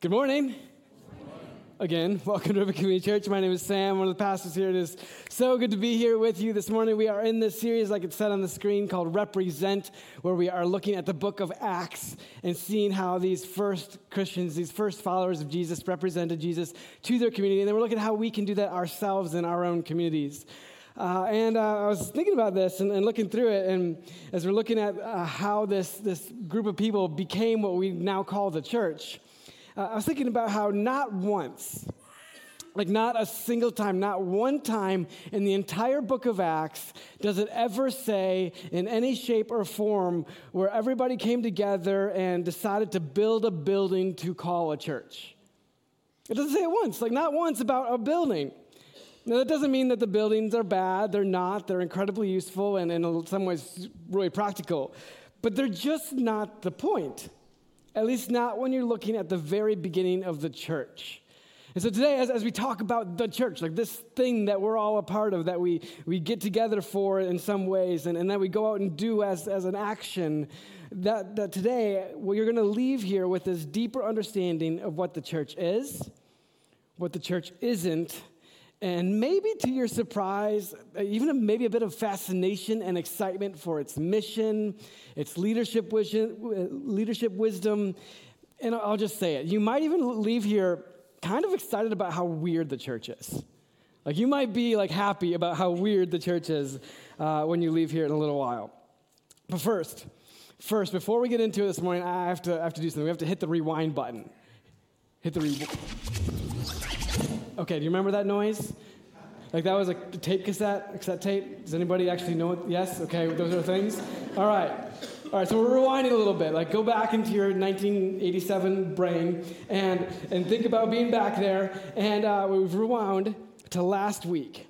Good morning. Again, welcome to River Community Church. My name is Sam, one of the pastors here. It is so good to be here with you this morning. We are in this series, like it said on the screen, called Represent, where we are looking at the book of Acts and seeing how these first Christians, these first followers of Jesus, represented Jesus to their community. And then we're looking at how we can do that ourselves in our own communities. Uh, and uh, I was thinking about this and, and, looking through it, and as we're looking at uh, how this, this group of people became what we now call the church, uh, I was thinking about how not once, like not a single time, not one time in the entire book of Acts does it ever say in any shape or form where everybody came together and decided to build a building to call a church. It doesn't say it once, like not once about a building. Now, that doesn't mean that the buildings are bad. They're not. They're incredibly useful and in some ways really practical. But they're just not the point. At least not when you're looking at the very beginning of the church. And so today, as, as we talk about the church, like this thing that we're all a part of, that we, we get together for in some ways, and, and that we go out and do as, as an action, that, that today, well, you're going to leave here with this deeper understanding of what the church is, what the church isn't, and maybe to your surprise, even maybe a bit of fascination and excitement for its mission, its leadership wisdom, leadership wisdom. And I'll just say it. You might even leave here kind of excited about how weird the church is. Like you might be like happy about how weird the church is uh, when you leave here in a little while. But first, first, before we get into it this morning, I have to, I have to do something. We have to hit the rewind button. Hit the rewind. Okay, do you remember that noise? Like that was a tape cassette, cassette tape? Does anybody actually know it? Yes? Okay, those are things? All right. All right, so we're rewinding a little bit. Like go back into your 1987 brain and, and think about being back there. And uh, we've rewound to last week.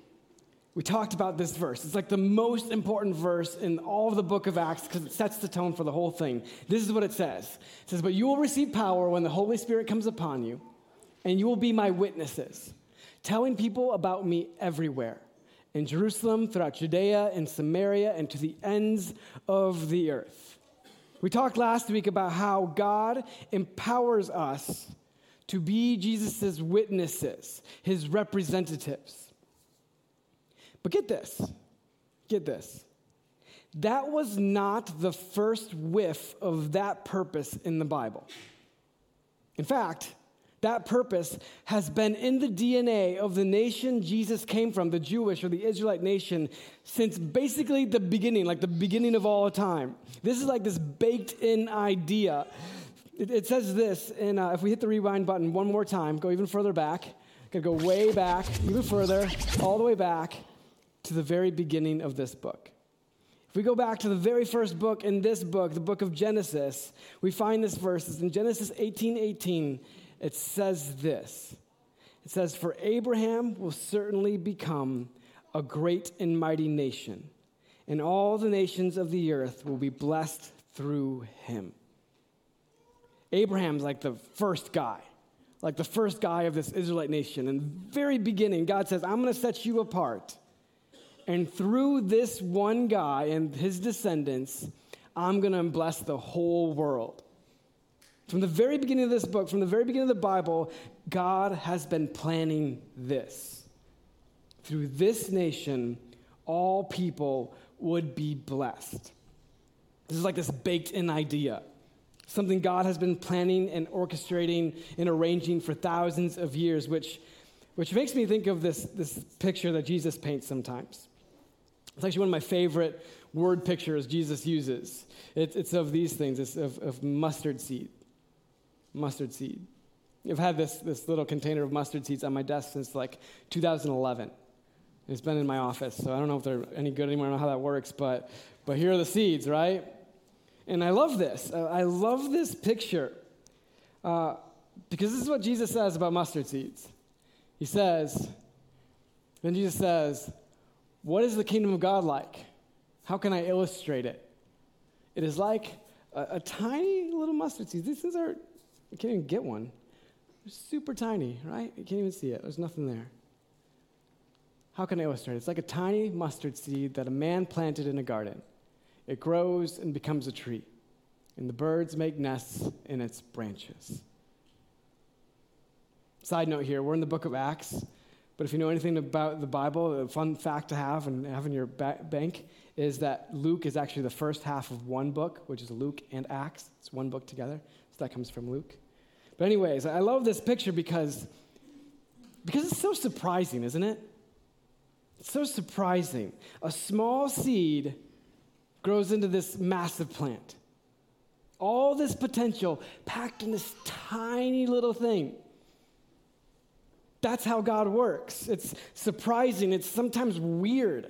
We talked about this verse. It's like the most important verse in all of the book of Acts because it sets the tone for the whole thing. This is what it says It says, But you will receive power when the Holy Spirit comes upon you, and you will be my witnesses telling people about me everywhere in Jerusalem, throughout Judea and Samaria, and to the ends of the earth. We talked last week about how God empowers us to be Jesus' witnesses, his representatives. But get this, get this. That was not the first whiff of that purpose in the Bible. In fact, that purpose has been in the DNA of the nation Jesus came from, the Jewish or the Israelite nation, since basically the beginning, like the beginning of all time. This is like this baked in idea. It, it says this, and uh, if we hit the rewind button one more time, go even further back, gonna go way back, even further, all the way back to the very beginning of this book. If we go back to the very first book in this book, the book of Genesis, we find this verse. It's in Genesis 18 18 it says this It says, For Abraham will certainly become a great and mighty nation, and all the nations of the earth will be blessed through him. Abraham's like the first guy, like the first guy of this Israelite nation. In the very beginning, God says, I'm going to set you apart. And through this one guy and his descendants, I'm going to bless the whole world. From the very beginning of this book, from the very beginning of the Bible, God has been planning this. Through this nation, all people would be blessed. This is like this baked in idea. Something God has been planning and orchestrating and arranging for thousands of years, which, which makes me think of this, this picture that Jesus paints sometimes. It's actually one of my favorite word pictures Jesus uses. It's, it's of these things, it's of, of mustard seed mustard seed. I've had this, this little container of mustard seeds on my desk since like 2011. It's been in my office, so I don't know if they're any good anymore. I don't know how that works, but, but here are the seeds, right? And I love this. I love this picture uh, because this is what Jesus says about mustard seeds. He says, then Jesus says, What is the kingdom of God like? How can I illustrate it? It is like a, a tiny little mustard seed. These things are you can't even get one. They're super tiny, right? You can't even see it. There's nothing there. How can I illustrate it? It's like a tiny mustard seed that a man planted in a garden. It grows and becomes a tree, and the birds make nests in its branches. Side note here, we're in the book of Acts, but if you know anything about the Bible, a fun fact to have and have in your ba- bank is that Luke is actually the first half of one book, which is Luke and Acts. It's one book together. So that comes from Luke. But anyways, I love this picture because because it's so surprising, isn't it? It's so surprising. A small seed grows into this massive plant. All this potential packed in this tiny little thing. That's how God works. It's surprising, it's sometimes weird.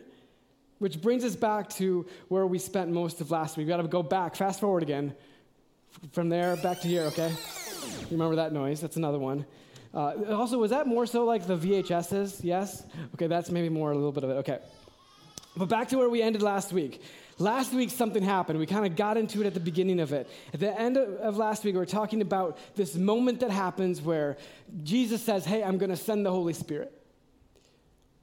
Which brings us back to where we spent most of last week. We got to go back, fast forward again. From there back to here, okay? You remember that noise? That's another one. Uh, also, was that more so like the VHSs? Yes? Okay, that's maybe more a little bit of it. Okay. But back to where we ended last week. Last week, something happened. We kind of got into it at the beginning of it. At the end of last week, we were talking about this moment that happens where Jesus says, Hey, I'm going to send the Holy Spirit.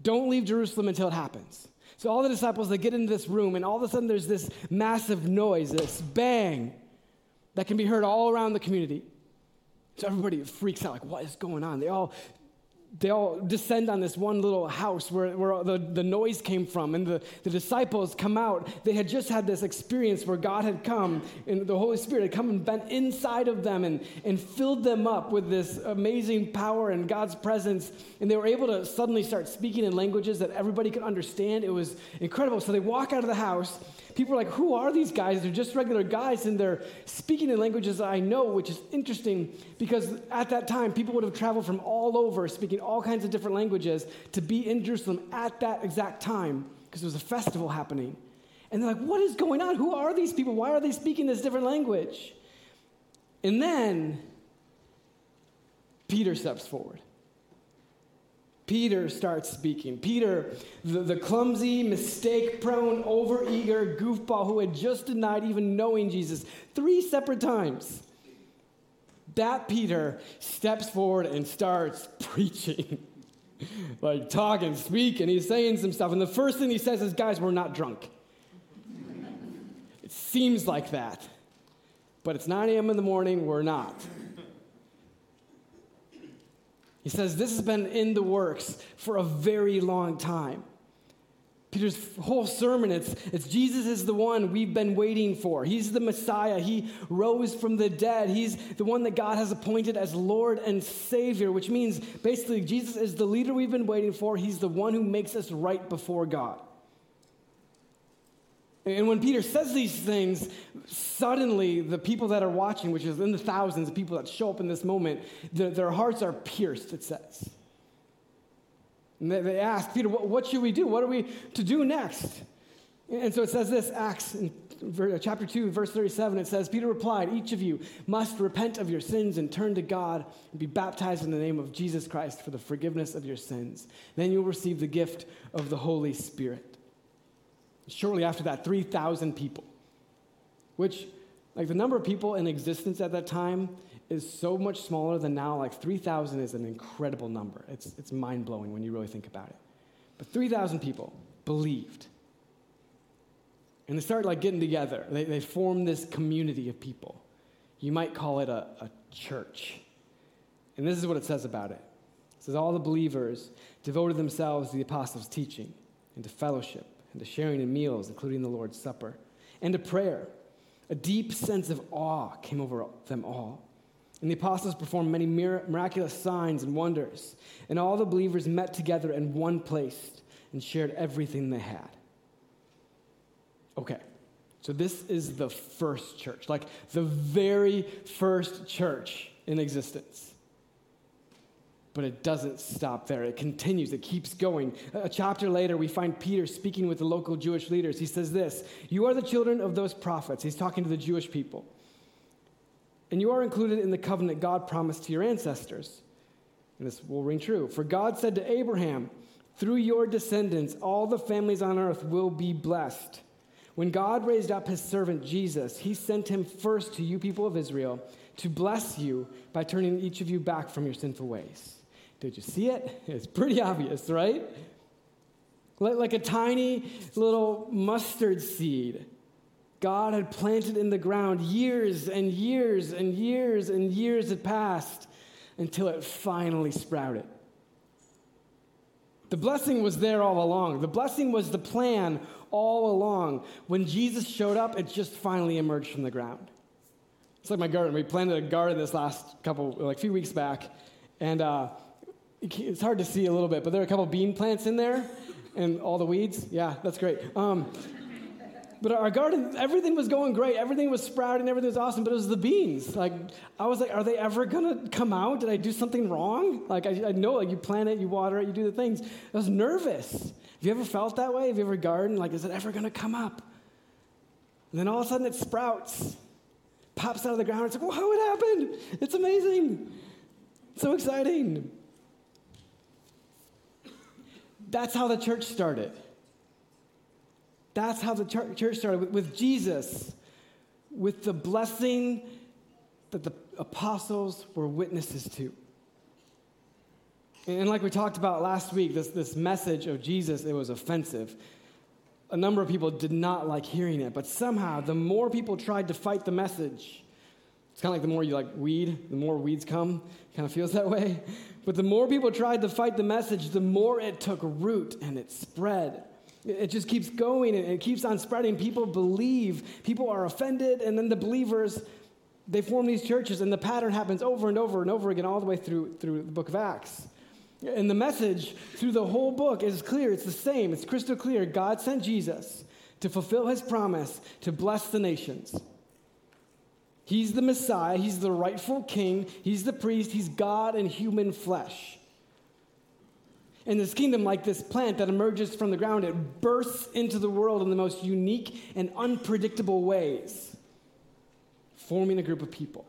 Don't leave Jerusalem until it happens. So all the disciples, they get into this room, and all of a sudden there's this massive noise, this bang that can be heard all around the community. So everybody freaks out, like, what is going on? They all they all descend on this one little house where, where the, the noise came from. And the, the disciples come out. They had just had this experience where God had come and the Holy Spirit had come and bent inside of them and, and filled them up with this amazing power and God's presence. And they were able to suddenly start speaking in languages that everybody could understand. It was incredible. So they walk out of the house people are like, who are these guys? They're just regular guys, and they're speaking in languages I know, which is interesting because at that time, people would have traveled from all over, speaking all kinds of different languages, to be in Jerusalem at that exact time because there was a festival happening. And they're like, what is going on? Who are these people? Why are they speaking this different language? And then Peter steps forward. Peter starts speaking. Peter, the, the clumsy, mistake prone, overeager goofball who had just denied even knowing Jesus three separate times. That Peter steps forward and starts preaching. like talking, speaking, he's saying some stuff. And the first thing he says is, Guys, we're not drunk. it seems like that. But it's 9 a.m. in the morning, we're not. He says this has been in the works for a very long time. Peter's whole sermon, it's, it's Jesus is the one we've been waiting for. He's the Messiah. He rose from the dead. He's the one that God has appointed as Lord and Savior, which means basically Jesus is the leader we've been waiting for. He's the one who makes us right before God. And when Peter says these things, suddenly the people that are watching, which is in the thousands of people that show up in this moment, their, their hearts are pierced, it says. And they, they ask, Peter, what, what, should we do? What are we to do next? And so it says this, Acts chapter 2, verse 37, it says, Peter replied, Each of you must repent of your sins and turn to God and be baptized in the name of Jesus Christ for the forgiveness of your sins. Then you'll receive the gift of the Holy Spirit. Shortly after that, 3,000 people, which, like, the number of people in existence at that time is so much smaller than now. Like, 3,000 is an incredible number. It's, it's mind blowing when you really think about it. But 3,000 people believed. And they started like getting together. They, they formed this community of people. You might call it a, a church. And this is what it says about it. It says, All the believers devoted themselves to the apostles' teaching and to fellowship and to sharing in meals, including the Lord's Supper, and to prayer. A deep sense of awe came over them all. And the apostles performed many miraculous signs and wonders. And all the believers met together in one place and shared everything they had. Okay, so this is the first church, like the very first church in existence. But it doesn't stop there. It continues, it keeps going. A chapter later, we find Peter speaking with the local Jewish leaders. He says this You are the children of those prophets. He's talking to the Jewish people. And you are included in the covenant God promised to your ancestors. And this will ring true. For God said to Abraham, Through your descendants, all the families on earth will be blessed. When God raised up his servant Jesus, he sent him first to you, people of Israel, to bless you by turning each of you back from your sinful ways. Did you see it? It's pretty obvious, right? Like a tiny little mustard seed. God had planted in the ground years and years and years and years had passed until it finally sprouted. The blessing was there all along. The blessing was the plan all along. When Jesus showed up, it just finally emerged from the ground. It's like my garden. We planted a garden this last couple, like a few weeks back, and uh, it's hard to see a little bit, but there are a couple bean plants in there, and all the weeds. Yeah, that's great. Um, but our garden, everything was going great. Everything was sprouting. Everything was awesome. But it was the beans. Like I was like, are they ever gonna come out? Did I do something wrong? Like I, I know, like you plant it, you water it, you do the things. I was nervous. Have you ever felt that way? Have you ever gardened? Like, is it ever gonna come up? And then all of a sudden it sprouts, pops out of the ground. It's like, wow, it happened. It's amazing. so exciting. That's how the church started. That's how the church started with, Jesus, with the blessing that the apostles were witnesses to. And like we talked about last week, this, this message of Jesus, it was offensive. A number of people did not like hearing it, but somehow the more people tried to fight the message, it's kind of like the more you like weed, the more weeds come. It Kind of feels that way. But the more people tried to fight the message, the more it took root and it spread. It just keeps going and it keeps on spreading. People believe, people are offended, and then the believers, they form these churches, and the pattern happens over and over and over again, all the way through, through the book of Acts. And the message through the whole book is clear. It's the same. It's crystal clear. God sent Jesus to fulfill his promise to bless the nations. He's the Messiah. He's the rightful king. He's the priest. He's God in human flesh. In this kingdom, like this plant that emerges from the ground, it bursts into the world in the most unique and unpredictable ways, forming a group of people.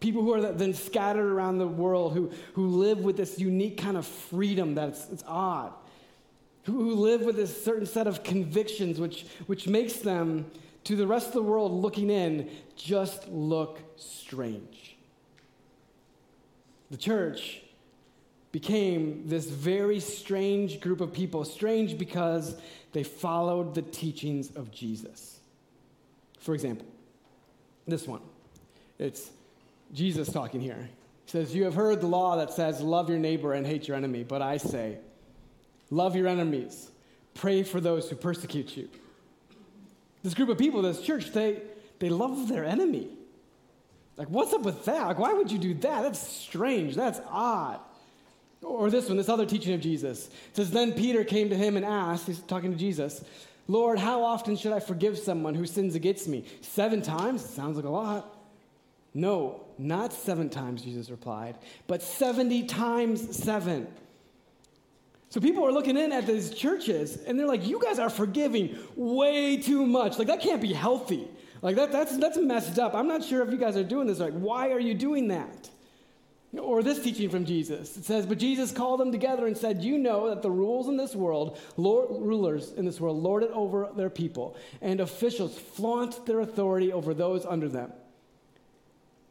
People who are then scattered around the world, who, who live with this unique kind of freedom that's it's odd, who, who live with this certain set of convictions, which, which makes them, to the rest of the world looking in, just look strange. The church became this very strange group of people. Strange because they followed the teachings of Jesus. For example, this one. It's Jesus talking here. He says, You have heard the law that says, Love your neighbor and hate your enemy. But I say, Love your enemies, pray for those who persecute you. This group of people, this church, they, they love their enemy. Like, what's up with that? Like, why would you do that? That's strange. That's odd. Or this one, this other teaching of Jesus. It says, Then Peter came to him and asked, he's talking to Jesus, Lord, how often should I forgive someone who sins against me? Seven times? Sounds like a lot. No, not seven times, Jesus replied, but 70 times seven. So people are looking in at these churches and they're like, you guys are forgiving way too much. Like, that can't be healthy. Like, that, that's, that's messed up. I'm not sure if you guys are doing this right. Why are you doing that? Or this teaching from Jesus. It says, But Jesus called them together and said, You know that the rules in this world, Lord, rulers in this world, lord it over their people, and officials flaunt their authority over those under them.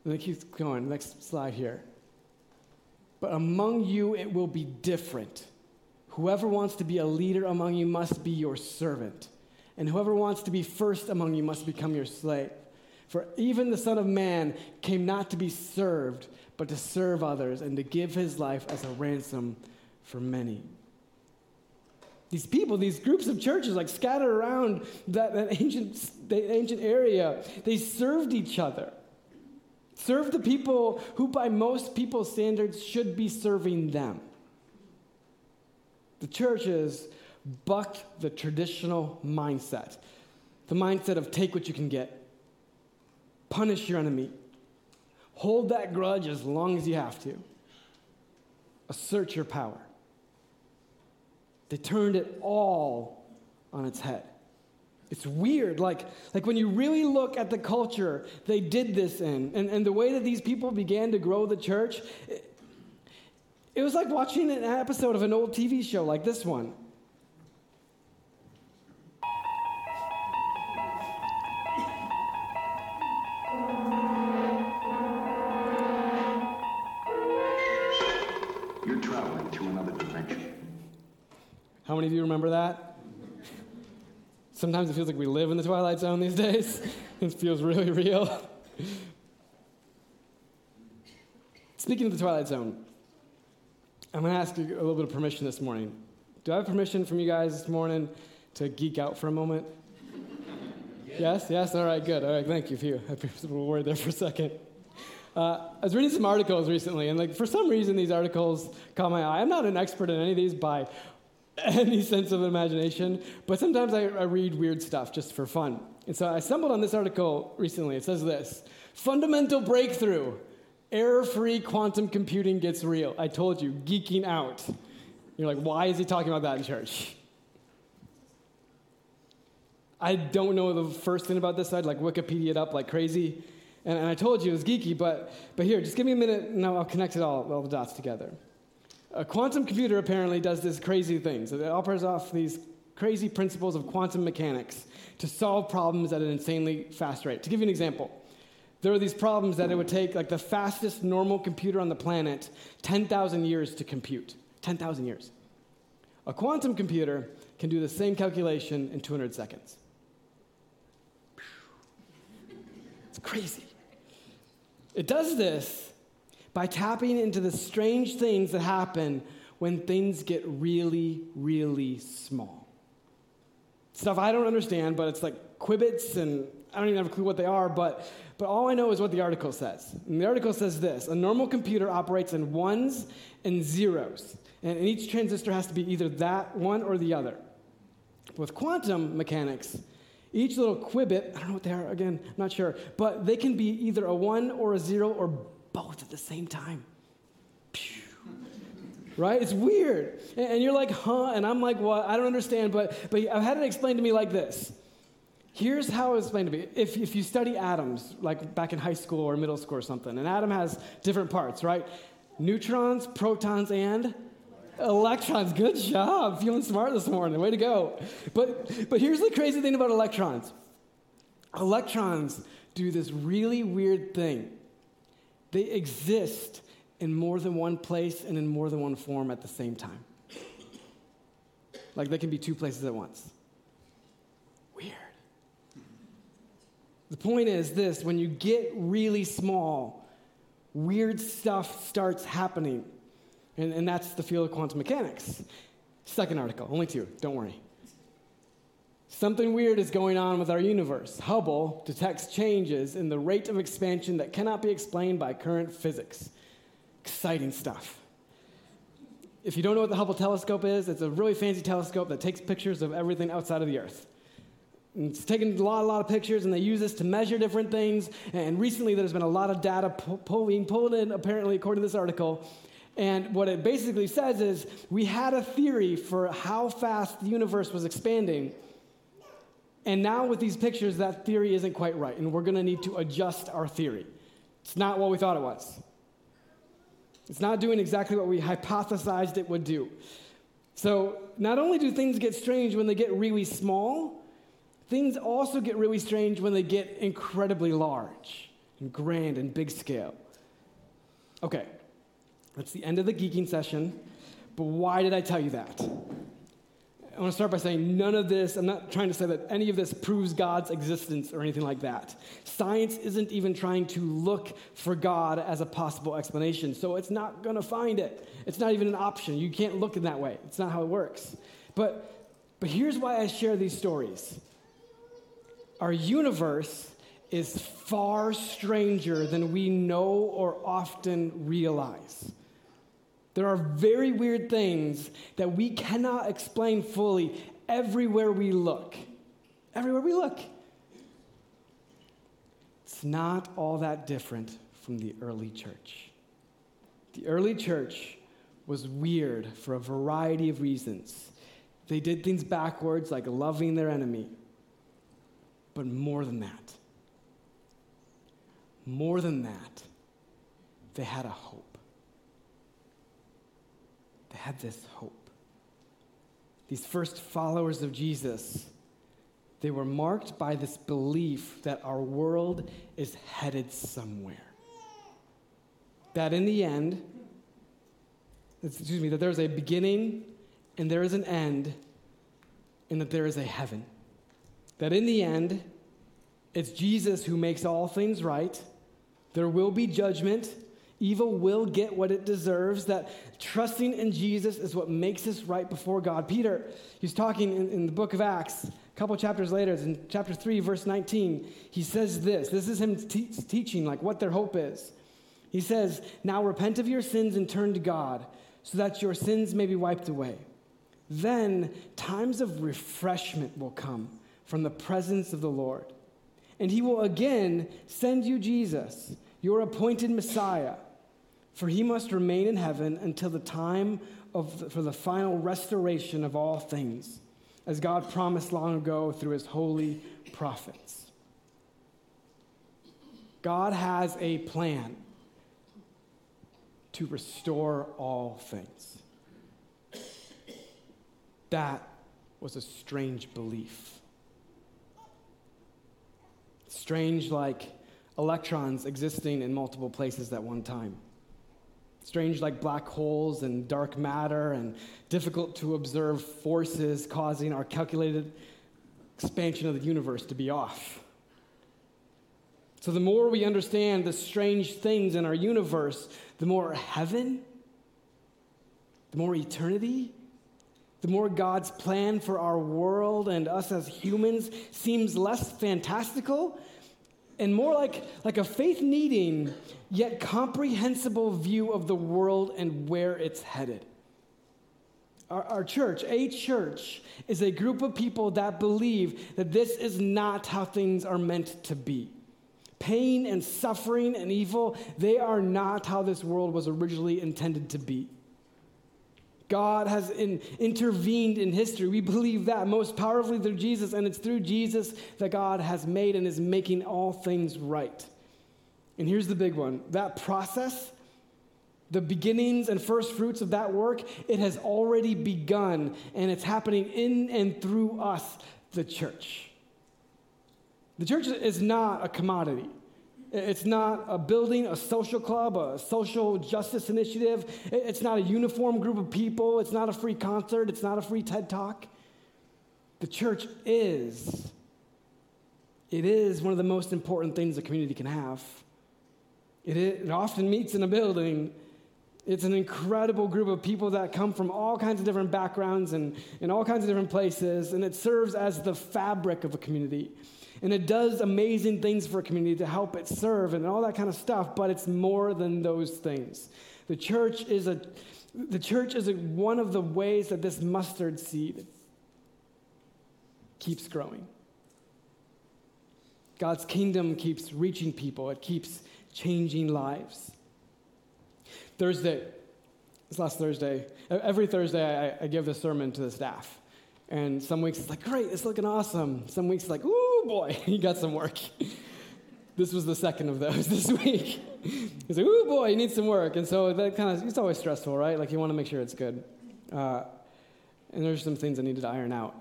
And it keeps going. Next slide here. But among you it will be different. Whoever wants to be a leader among you must be your servant, and whoever wants to be first among you must become your slave. For even the Son of Man came not to be served but to serve others and to give his life as a ransom for many. These people, these groups of churches, like scattered around that, that ancient, the ancient area, they served each other. Served the people who, by most people's standards, should be serving them. The churches bucked the traditional mindset the mindset of take what you can get, punish your enemy, Hold that grudge as long as you have to. Assert your power. They turned it all on its head. It's weird. Like, like when you really look at the culture they did this in, and, and the way that these people began to grow the church, it was like watching an episode of an old TV show like this one. You're traveling to another dimension. How many of you remember that? Sometimes it feels like we live in the Twilight Zone these days. it feels really real. Speaking of the Twilight Zone, I'm going to ask you a little bit of permission this morning. Do I have permission from you guys this morning to geek out for a moment? Yes, yes? All right, good. All right, thank you. Phew. I was a little worried there for a second. Uh, I was reading some articles recently, and like for some reason, these articles caught my eye. I'm not an expert in any of these by any sense of imagination, but sometimes I, I read weird stuff just for fun. And so I stumbled on this article recently. It says this Fundamental breakthrough error free quantum computing gets real. I told you, geeking out. You're like, why is he talking about that in church? I don't know the first thing about this. I'd like Wikipedia it up like crazy. And, and I told you it was geeky, but, but here, just give me a minute and I'll connect it all, all the dots together. A quantum computer apparently does this crazy things. It operates off these crazy principles of quantum mechanics to solve problems at an insanely fast rate. To give you an example, there are these problems that it would take like the fastest normal computer on the planet 10,000 years to compute. 10,000 years. A quantum computer can do the same calculation in 200 seconds. It's crazy. It does this by tapping into the strange things that happen when things get really, really small. Stuff I don't understand, but it's like qubits, and I don't even have a clue what they are, but, but all I know is what the article says. And the article says this A normal computer operates in ones and zeros, and each transistor has to be either that one or the other. With quantum mechanics, each little qubit, I don't know what they are again, I'm not sure, but they can be either a one or a zero or both at the same time. Right? It's weird. And you're like, huh? And I'm like, what? I don't understand, but, but I've had it explained to me like this. Here's how it was explained to me. If, if you study atoms, like back in high school or middle school or something, an atom has different parts, right? Neutrons, protons, and Electrons, good job. Feeling smart this morning. Way to go. But, but here's the crazy thing about electrons electrons do this really weird thing. They exist in more than one place and in more than one form at the same time. Like they can be two places at once. The point is this when you get really small, weird stuff starts happening. And, and that's the field of quantum mechanics. Second article, only two, don't worry. Something weird is going on with our universe. Hubble detects changes in the rate of expansion that cannot be explained by current physics. Exciting stuff. If you don't know what the Hubble telescope is, it's a really fancy telescope that takes pictures of everything outside of the Earth. It's taken a lot, a lot of pictures, and they use this to measure different things. And recently, there's been a lot of data being pulled in, apparently, according to this article, and what it basically says is we had a theory for how fast the universe was expanding. And now, with these pictures, that theory isn't quite right. And we're going to need to adjust our theory. It's not what we thought it was. It's not doing exactly what we hypothesized it would do. So, not only do things get strange when they get really small, things also get really strange when they get incredibly large and grand and big scale. Okay, that's the end of the geeking session. But why did I tell you that? I want to start by saying none of this, I'm not trying to say that any of this proves God's existence or anything like that. Science isn't even trying to look for God as a possible explanation, so it's not going to find it. It's not even an option. You can't look in that way. It's not how it works. But, but here's why I share these stories our universe is far stranger than we know or often realize. There are very weird things that we cannot explain fully everywhere we look. Everywhere we look. It's not all that different from the early church. The early church was weird for a variety of reasons. They did things backwards, like loving their enemy. But more than that, more than that, they had a hope They had this hope. These first followers of Jesus, they were marked by this belief that our world is headed somewhere. That in the end, excuse me, that there is a beginning and there is an end, and that there is a heaven. That in the end, it's Jesus who makes all things right. There will be judgment, Evil will get what it deserves, that trusting in Jesus is what makes us right before God. Peter, he's talking in, in the book of Acts, a couple chapters later, in chapter 3, verse 19. He says this this is him te- teaching, like what their hope is. He says, Now repent of your sins and turn to God, so that your sins may be wiped away. Then times of refreshment will come from the presence of the Lord. And he will again send you Jesus, your appointed Messiah for he must remain in heaven until the time of the, for the final restoration of all things, as God promised long ago through his holy prophets. God has a plan to restore all things. That was a strange belief. Strange, like electrons existing in multiple places at one time. Strange like black holes and dark matter and difficult to observe forces causing our calculated expansion of the universe to be off. So, the more we understand the strange things in our universe, the more heaven, the more eternity, the more God's plan for our world and us as humans seems less fantastical and more like, like a faith needing yet comprehensible view of the world and where it's headed. Our, our, church, a church, is a group of people that believe that this is not how things are meant to be. Pain and suffering and evil, they are not how this world was originally intended to be. God has in, intervened in history. We believe that most powerfully through Jesus, and it's through Jesus that God has made and is making all things right. And here's the big one that process, the beginnings and first fruits of that work, it has already begun, and it's happening in and through us, the church. The church is not a commodity. It's not a building, a social club, a social justice initiative. It's not a uniform group of people. It's not a free concert. It's not a free TED talk. The church is. It is one of the most important things a community can have. It, is, it often meets in a building. It's an incredible group of people that come from all kinds of different backgrounds and in all kinds of different places, and it serves as the fabric of a community. And it does amazing things for a community to help it serve and all that kind of stuff, but it's more than those things. The church is a the church is a, one of the ways that this mustard seed keeps growing. God's kingdom keeps reaching people. It keeps changing lives. Thursday, this last Thursday, every Thursday I, I give this sermon to the staff. And some weeks it's like, great, it's looking awesome. Some weeks it's like, ooh, boy, he got some work. this was the second of those this week. He's like, ooh, boy, you need some work. And so that kind of, it's always stressful, right? Like you want to make sure it's good. Uh, and there's some things I needed to iron out.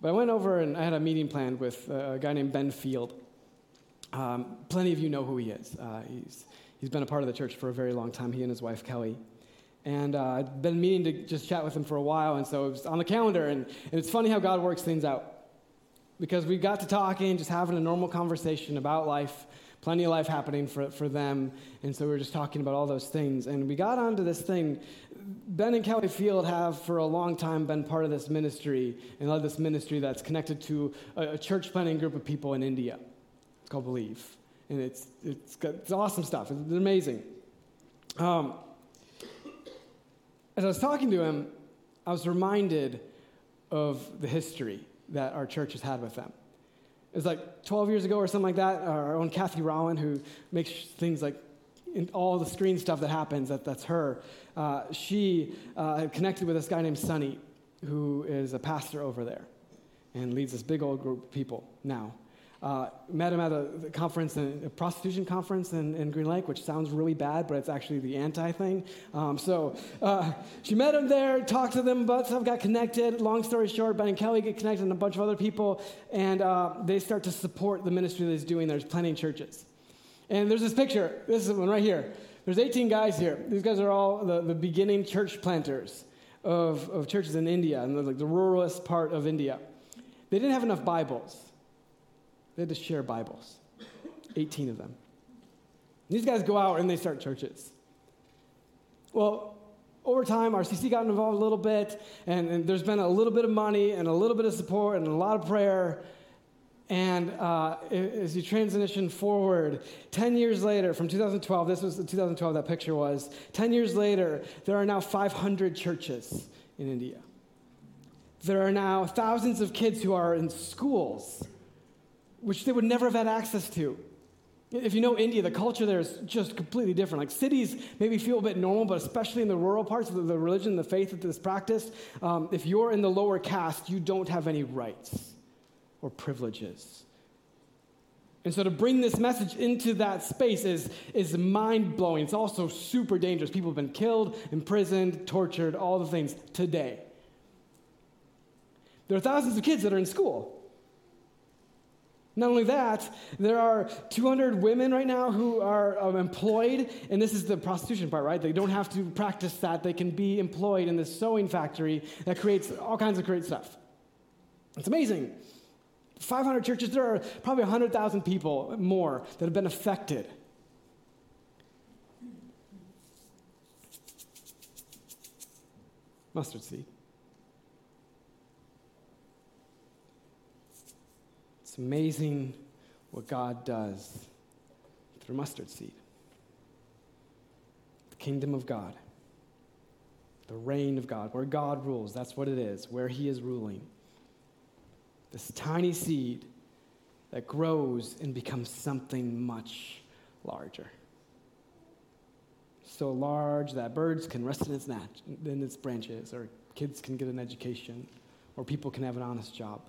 But I went over and I had a meeting planned with a guy named Ben Field. Um, plenty of you know who he is. Uh, he's, he's been a part of the church for a very long time, he and his wife, Kelly. And uh, I'd been meaning to just chat with him for a while, and so it was on the calendar. And, and it's funny how God works things out. Because we got to talking, just having a normal conversation about life, plenty of life happening for, for them. And so we were just talking about all those things. And we got onto this thing. Ben and Kelly Field have, for a long time, been part of this ministry and led this ministry that's connected to a, a church planting group of people in India. It's called Believe. And it's, it's, it's awesome stuff, it's amazing. Um, as I was talking to him, I was reminded of the history that our church has had with them. It was like 12 years ago or something like that. Our own Kathy Rowan, who makes things like all the screen stuff that happens, that, that's her. Uh, she uh, connected with this guy named Sonny, who is a pastor over there and leads this big old group of people now. Uh, met him at a, conference, a prostitution conference in, in, Green Lake, which sounds really bad, but it's actually the anti thing. Um, so uh, she met him there, talked to them about stuff, got connected. Long story short, Ben and Kelly get connected and a bunch of other people, and uh, they start to support the ministry that he's doing. There's planting churches. And there's this picture, this is one right here. There's 18 guys here. These guys are all the, the beginning church planters of, of churches in India, and the, like the ruralist part of India. They didn't have enough Bibles. They had to share Bibles, 18 of them. These guys go out and they start churches. Well, over time, RCC got involved a little bit, and, and, there's been a little bit of money and a little bit of support and a lot of prayer. And uh, as you transition forward, 10 years later, from 2012, this was 2012, that picture was, 10 years later, there are now 500 churches in India. There are now thousands of kids who are in schools, which they would never have had access to. If you know India, the culture there is just completely different. Like cities maybe feel a bit normal, but especially in the rural parts of the religion, the faith that is practiced, um, if you're in the lower caste, you don't have any rights or privileges. And so to bring this message into that space is, is mind blowing. It's also super dangerous. People have been killed, imprisoned, tortured, all the things today. There are thousands of kids that are in school. Not only that, there are 200 women right now who are um, employed, and this is the prostitution part, right? They don't have to practice that. They can be employed in this sewing factory that creates all kinds of great stuff. It's amazing. 500 churches, there are probably 100,000 people more that have been affected. Mustard seed. Amazing what God does through mustard seed. The kingdom of God, the reign of God, where God rules, that's what it is, where He is ruling. This tiny seed that grows and becomes something much larger. So large that birds can rest in its, nat- in its branches, or kids can get an education, or people can have an honest job.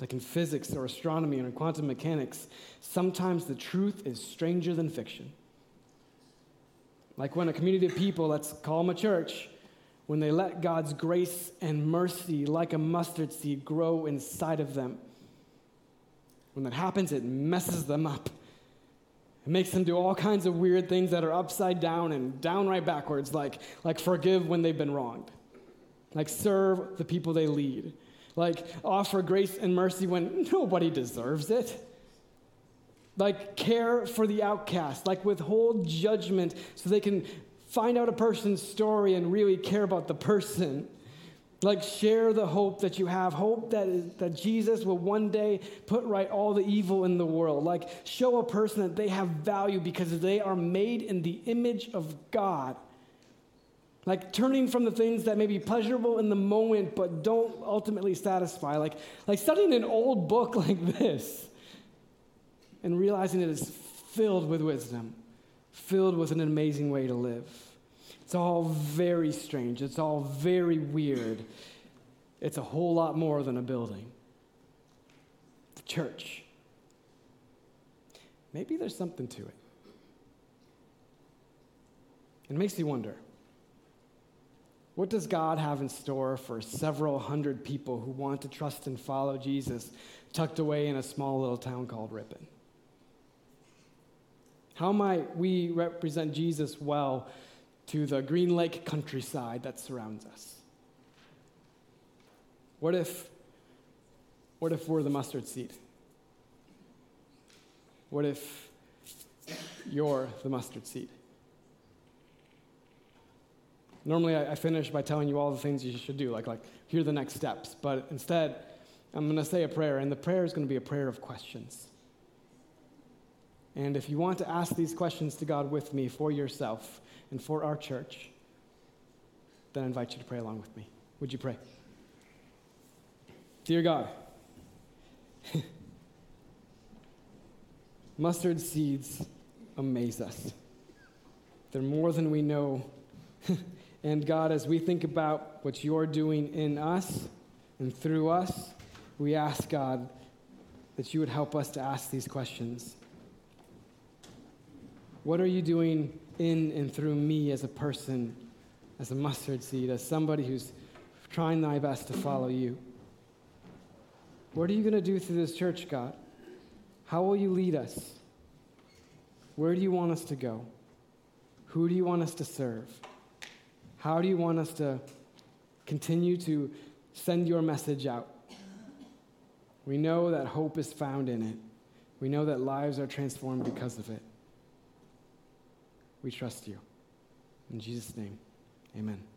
Like in physics or astronomy or quantum mechanics, sometimes the truth is stranger than fiction. Like when a community of people, let's call them a church, when they let God's grace and mercy, like a mustard seed, grow inside of them. When that happens, it messes them up. It makes them do all kinds of weird things that are upside down and downright backwards, like, like forgive when they've been wronged, like serve the people they lead, like offer grace and mercy when nobody deserves it like care for the outcast, like withhold judgment so they can find out a person's story and really care about the person. Like share the hope that you have, hope that, that Jesus will one day put right all the evil in the world. Like show a person that they have value because they are made in the image of God. Like turning from the things that may be pleasurable in the moment but don't ultimately satisfy. Like, like studying an old book like this and realizing it is filled with wisdom, filled with an amazing way to live. It's all very strange. It's all very weird. It's a whole lot more than a building. The church. Maybe there's something to it. It makes you wonder what does God have in store for several hundred people who want to trust and follow Jesus tucked away in a small little town called Ripon? How might we represent Jesus well to the Green Lake countryside that surrounds us? What if, what if we're the mustard seed? What if you're the mustard seed? Normally, I, I finish by telling you all the things you should do, like, like here are the next steps. But instead, I'm going to say a prayer, and the prayer is going to be a prayer of questions. And if you want to ask these questions to God with me for yourself and for our church, then I invite you to pray along with me. Would you pray? Dear God, mustard seeds amaze us. They're more than we know And God, as we think about what you're doing in us and through us, we ask, God, that you would help us to ask these questions. What are you doing in and through me as a person, as a mustard seed, as somebody who's trying my best to follow you? What are you going to do through this church, God? How will you lead us? Where do you want us to go? Who do you want us to serve? How do you want us to continue to send your message out? We know that hope is found in it. We know that lives are transformed because of it. We trust you. In Jesus' name, amen.